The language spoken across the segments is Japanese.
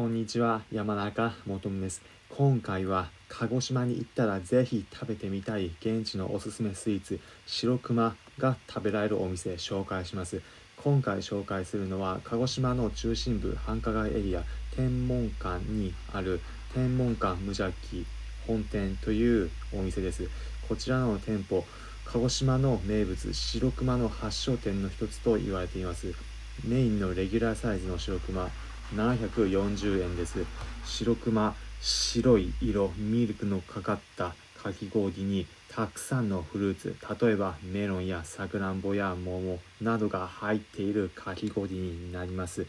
こんにちは山中元です。今回は鹿児島に行ったらぜひ食べてみたい現地のおすすめスイーツ白熊が食べられるお店紹介します。今回紹介するのは鹿児島の中心部繁華街エリア天文館にある天文館無邪気本店というお店です。こちらの店舗鹿児島の名物白熊の発祥店の一つと言われています。メインのレギュラーサイズの白熊740円です。白熊白い色ミルクのかかったかき氷にたくさんのフルーツ例えばメロンやさくらんぼや桃などが入っているかき氷になります。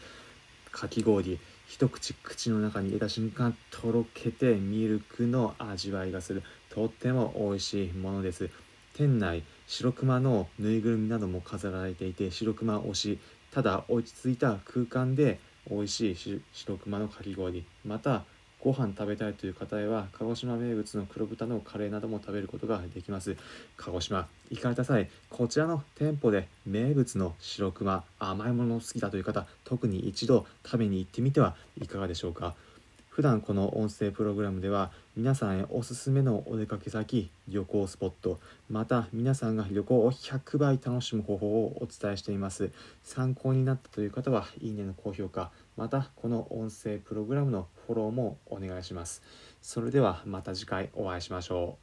かき氷一口口の中に入れた瞬間とろけてミルクの味わいがする。とっても美味しいものです。店内白熊のぬいぐるみなども飾られていて白熊推しただ落ち着いた空間で美味しい白熊のかき氷またご飯食べたいという方へは鹿児島名物の黒豚のカレーなども食べることができます。鹿児島行かれた際こちらの店舗で名物の白熊甘いもの好きだという方特に一度食べに行ってみてはいかがでしょうか？普段この音声プログラムでは皆さんへおすすめのお出かけ先旅行スポットまた皆さんが旅行を100倍楽しむ方法をお伝えしています。参考になったという方はいいねの高評価またこの音声プログラムのフォローもお願いします。それではまた次回お会いしましょう。